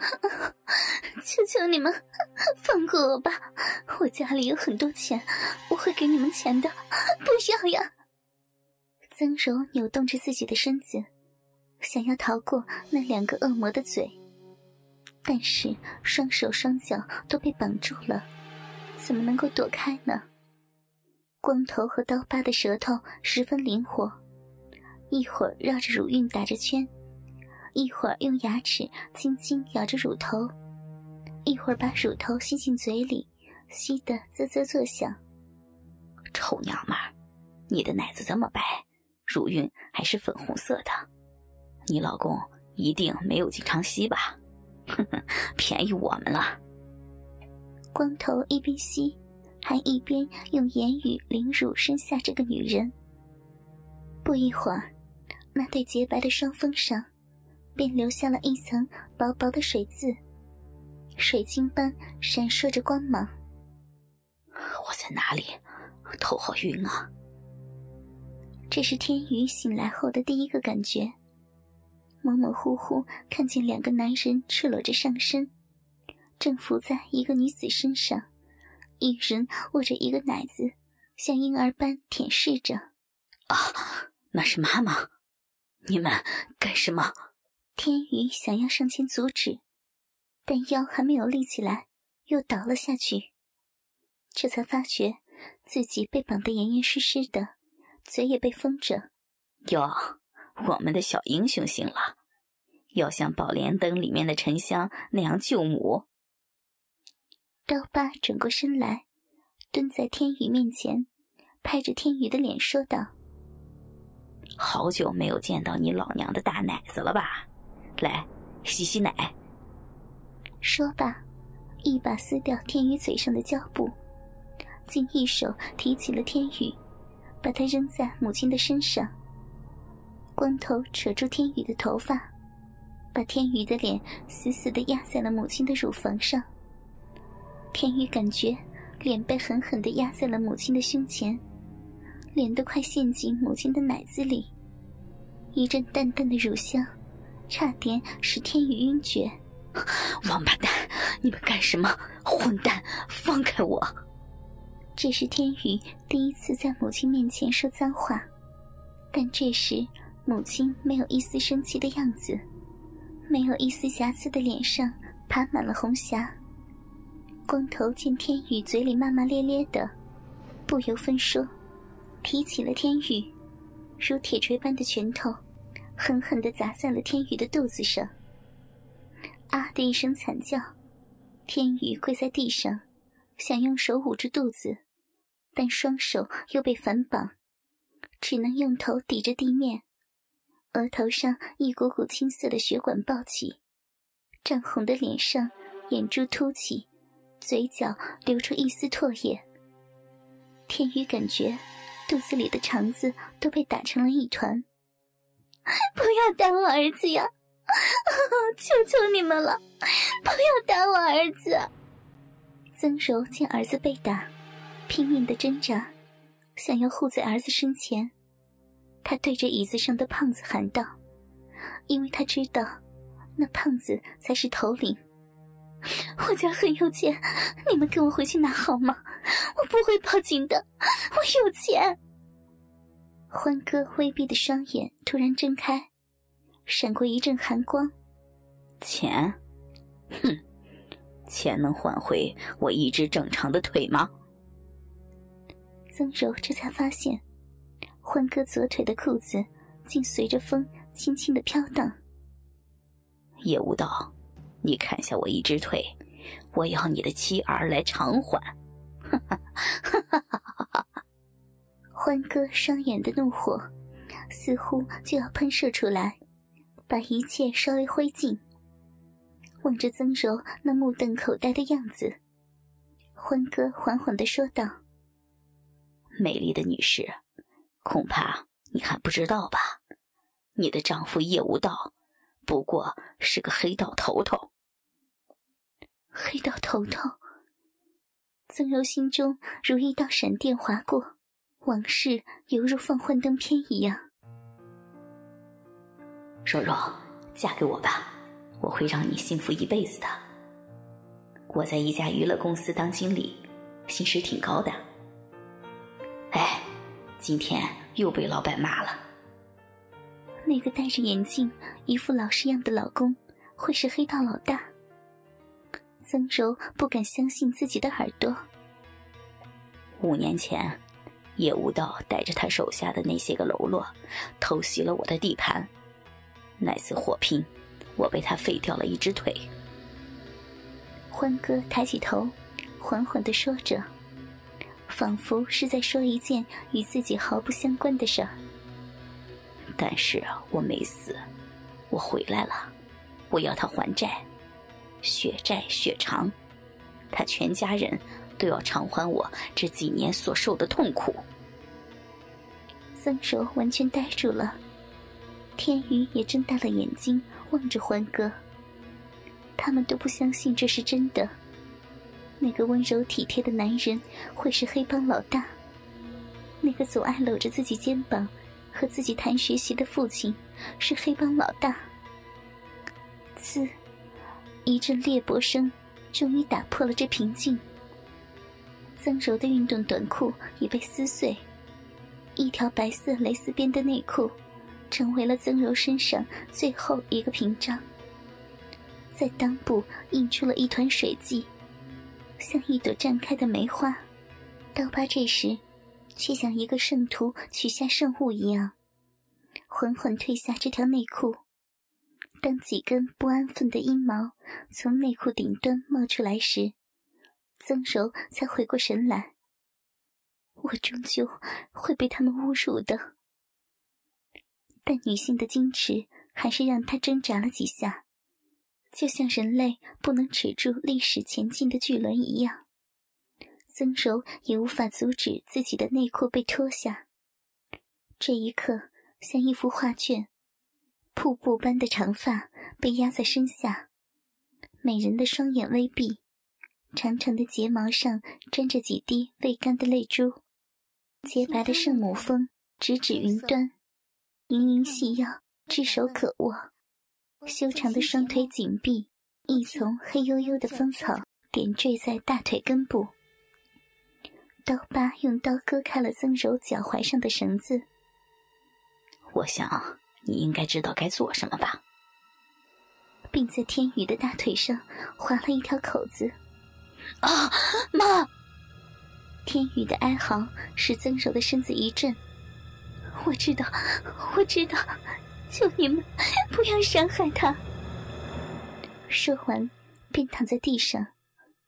求求你们放过我吧！我家里有很多钱，我会给你们钱的。不要呀！曾柔扭动着自己的身子，想要逃过那两个恶魔的嘴，但是双手双脚都被绑住了，怎么能够躲开呢？光头和刀疤的舌头十分灵活，一会儿绕着乳晕打着圈。一会儿用牙齿轻轻咬着乳头，一会儿把乳头吸进嘴里，吸得啧啧作响。臭娘们儿，你的奶子这么白，乳晕还是粉红色的，你老公一定没有经常吸吧？哼哼，便宜我们了。光头一边吸，还一边用言语凌辱身下这个女人。不一会儿，那对洁白的双峰上。便留下了一层薄薄的水渍，水晶般闪烁着光芒。我在哪里？头好晕啊！这是天宇醒来后的第一个感觉，模模糊糊看见两个男人赤裸着上身，正伏在一个女子身上，一人握着一个奶子，像婴儿般舔舐着。啊，那是妈妈！你们干什么？天宇想要上前阻止，但腰还没有立起来，又倒了下去。这才发觉自己被绑得严严实实的，嘴也被封着。哟，我们的小英雄醒了，要像《宝莲灯》里面的沉香那样救母。刀疤转过身来，蹲在天宇面前，拍着天宇的脸说道：“好久没有见到你老娘的大奶子了吧？”来，洗洗奶。说罢，一把撕掉天宇嘴上的胶布，竟一手提起了天宇，把他扔在母亲的身上。光头扯住天宇的头发，把天宇的脸死死地压在了母亲的乳房上。天宇感觉脸被狠狠地压在了母亲的胸前，脸都快陷进母亲的奶子里，一阵淡淡的乳香。差点使天宇晕厥！王八蛋，你们干什么？混蛋，放开我！这是天宇第一次在母亲面前说脏话，但这时母亲没有一丝生气的样子，没有一丝瑕疵的脸上爬满了红霞。光头见天宇嘴里骂骂咧咧的，不由分说，提起了天宇，如铁锤般的拳头。狠狠地砸在了天宇的肚子上，啊的一声惨叫，天宇跪在地上，想用手捂住肚子，但双手又被反绑，只能用头抵着地面，额头上一股股青色的血管爆起，涨红的脸上眼珠凸起，嘴角流出一丝唾液。天宇感觉肚子里的肠子都被打成了一团。不要打我儿子呀！求求你们了，不要打我儿子！曾柔见儿子被打，拼命的挣扎，想要护在儿子身前。他对着椅子上的胖子喊道：“因为他知道，那胖子才是头领。我家很有钱，你们跟我回去拿好吗？我不会报警的，我有钱。”欢哥微闭的双眼突然睁开，闪过一阵寒光。钱，哼，钱能换回我一只正常的腿吗？曾柔这才发现，欢哥左腿的裤子竟随着风轻轻的飘荡。叶无道，你砍下我一只腿，我要你的妻儿来偿还！哈哈哈哈哈哈！欢哥双眼的怒火似乎就要喷射出来，把一切烧为灰烬。望着曾柔那目瞪口呆的样子，欢哥缓缓的说道：“美丽的女士，恐怕你还不知道吧？你的丈夫叶无道不过是个黑道头头。”黑道头头，曾柔心中如一道闪电划过。往事犹如放幻灯片一样。柔柔，嫁给我吧，我会让你幸福一辈子的。我在一家娱乐公司当经理，薪水挺高的。哎，今天又被老板骂了。那个戴着眼镜、一副老实样的老公，会是黑道老大？曾柔不敢相信自己的耳朵。五年前，叶无道带着他手下的那些个喽啰，偷袭了我的地盘。那次火拼，我被他废掉了一只腿。欢哥抬起头，缓缓的说着，仿佛是在说一件与自己毫不相关的事儿。但是我没死，我回来了，我要他还债，血债血偿，他全家人。都要偿还我这几年所受的痛苦。桑卓完全呆住了，天宇也睁大了眼睛望着欢哥。他们都不相信这是真的，那个温柔体贴的男人会是黑帮老大，那个总爱搂着自己肩膀和自己谈学习的父亲是黑帮老大。呲，一阵裂帛声终于打破了这平静。曾柔的运动短裤已被撕碎，一条白色蕾丝边的内裤，成为了曾柔身上最后一个屏障，在裆部印出了一团水迹，像一朵绽开的梅花。刀疤这时，却像一个圣徒取下圣物一样，缓缓褪下这条内裤。当几根不安分的阴毛从内裤顶端冒出来时，曾柔才回过神来，我终究会被他们侮辱的。但女性的矜持还是让她挣扎了几下，就像人类不能止住历史前进的巨轮一样，曾柔也无法阻止自己的内裤被脱下。这一刻，像一幅画卷，瀑布般的长发被压在身下，美人的双眼微闭。长长的睫毛上沾着几滴未干的泪珠，洁白的圣母峰直指云端，盈盈细腰，炙手可握。修长的双腿紧闭，一丛黑黝黝的芳草点缀在大腿根部。刀疤用刀割开了曾柔脚踝上的绳子。我想你应该知道该做什么吧，并在天宇的大腿上划了一条口子。啊，妈！天宇的哀嚎使曾柔的身子一震。我知道，我知道，求你们不要伤害他。说完，便躺在地上，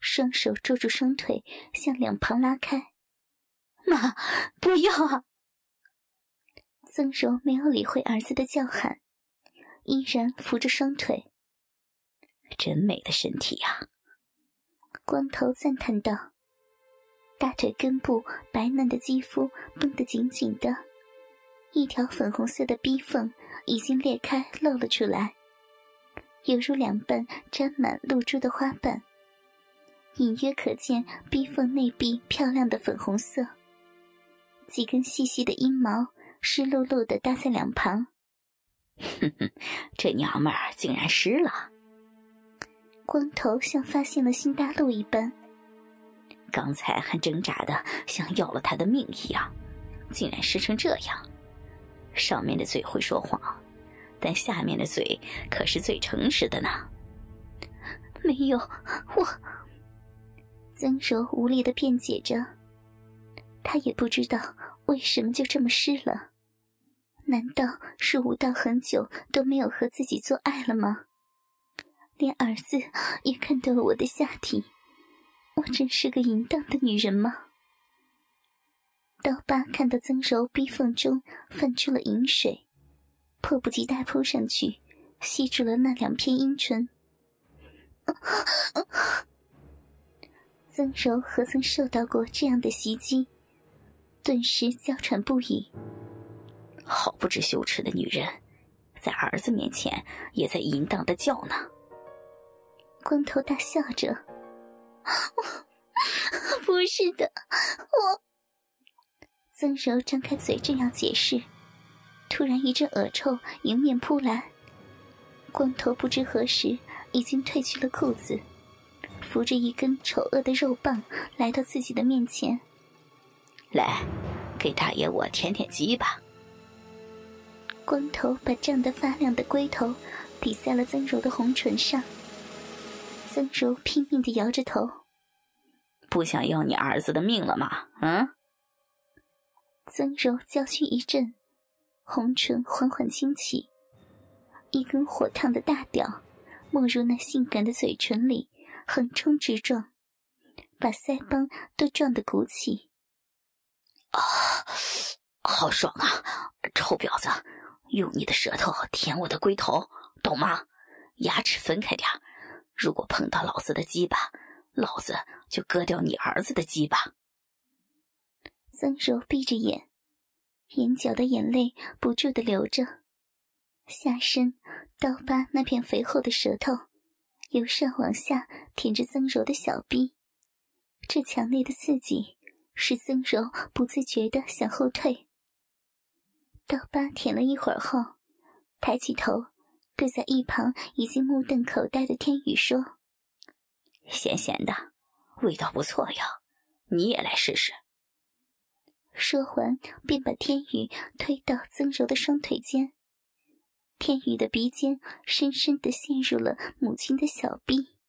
双手捉住双腿，向两旁拉开。妈，不要啊！曾柔没有理会儿子的叫喊，依然扶着双腿。真美的身体呀！光头赞叹道：“大腿根部白嫩的肌肤绷得紧紧的，一条粉红色的逼缝已经裂开露了出来，犹如两瓣沾满露珠的花瓣，隐约可见逼缝内壁漂亮的粉红色。几根细细的阴毛湿漉漉的搭在两旁。哼哼，这娘们儿竟然湿了。”光头像发现了新大陆一般，刚才还挣扎的像要了他的命一样，竟然湿成这样。上面的嘴会说谎，但下面的嘴可是最诚实的呢。没有，我曾柔无力的辩解着，他也不知道为什么就这么湿了。难道是吴道很久都没有和自己做爱了吗？连儿子也看到了我的下体，我真是个淫荡的女人吗？刀疤看到曾柔逼缝中泛出了淫水，迫不及待扑上去，吸住了那两片阴唇。曾柔何曾受到过这样的袭击，顿时娇喘不已。好不知羞耻的女人，在儿子面前也在淫荡的叫呢。光头大笑着：“我不是的，我……”曾柔张开嘴正要解释，突然一阵恶臭迎面扑来，光头不知何时已经褪去了裤子，扶着一根丑恶的肉棒来到自己的面前。来，给大爷我舔舔鸡吧。光头把胀得发亮的龟头抵在了曾柔的红唇上。曾柔拼命的摇着头，不想要你儿子的命了吗？嗯。曾柔娇躯一震，红唇缓缓轻启，一根火烫的大屌没入那性感的嘴唇里，横冲直撞，把腮帮都撞得鼓起。啊，好爽啊！臭婊子，用你的舌头舔我的龟头，懂吗？牙齿分开点如果碰到老子的鸡巴，老子就割掉你儿子的鸡巴。曾柔闭着眼，眼角的眼泪不住的流着，下身刀疤那片肥厚的舌头由上往下舔着曾柔的小臂，这强烈的刺激使曾柔不自觉的向后退。刀疤舔了一会儿后，抬起头。对在一旁已经目瞪口呆的天宇说：“咸咸的，味道不错呀，你也来试试。”说完，便把天宇推到曾柔的双腿间。天宇的鼻尖深深的陷入了母亲的小臂。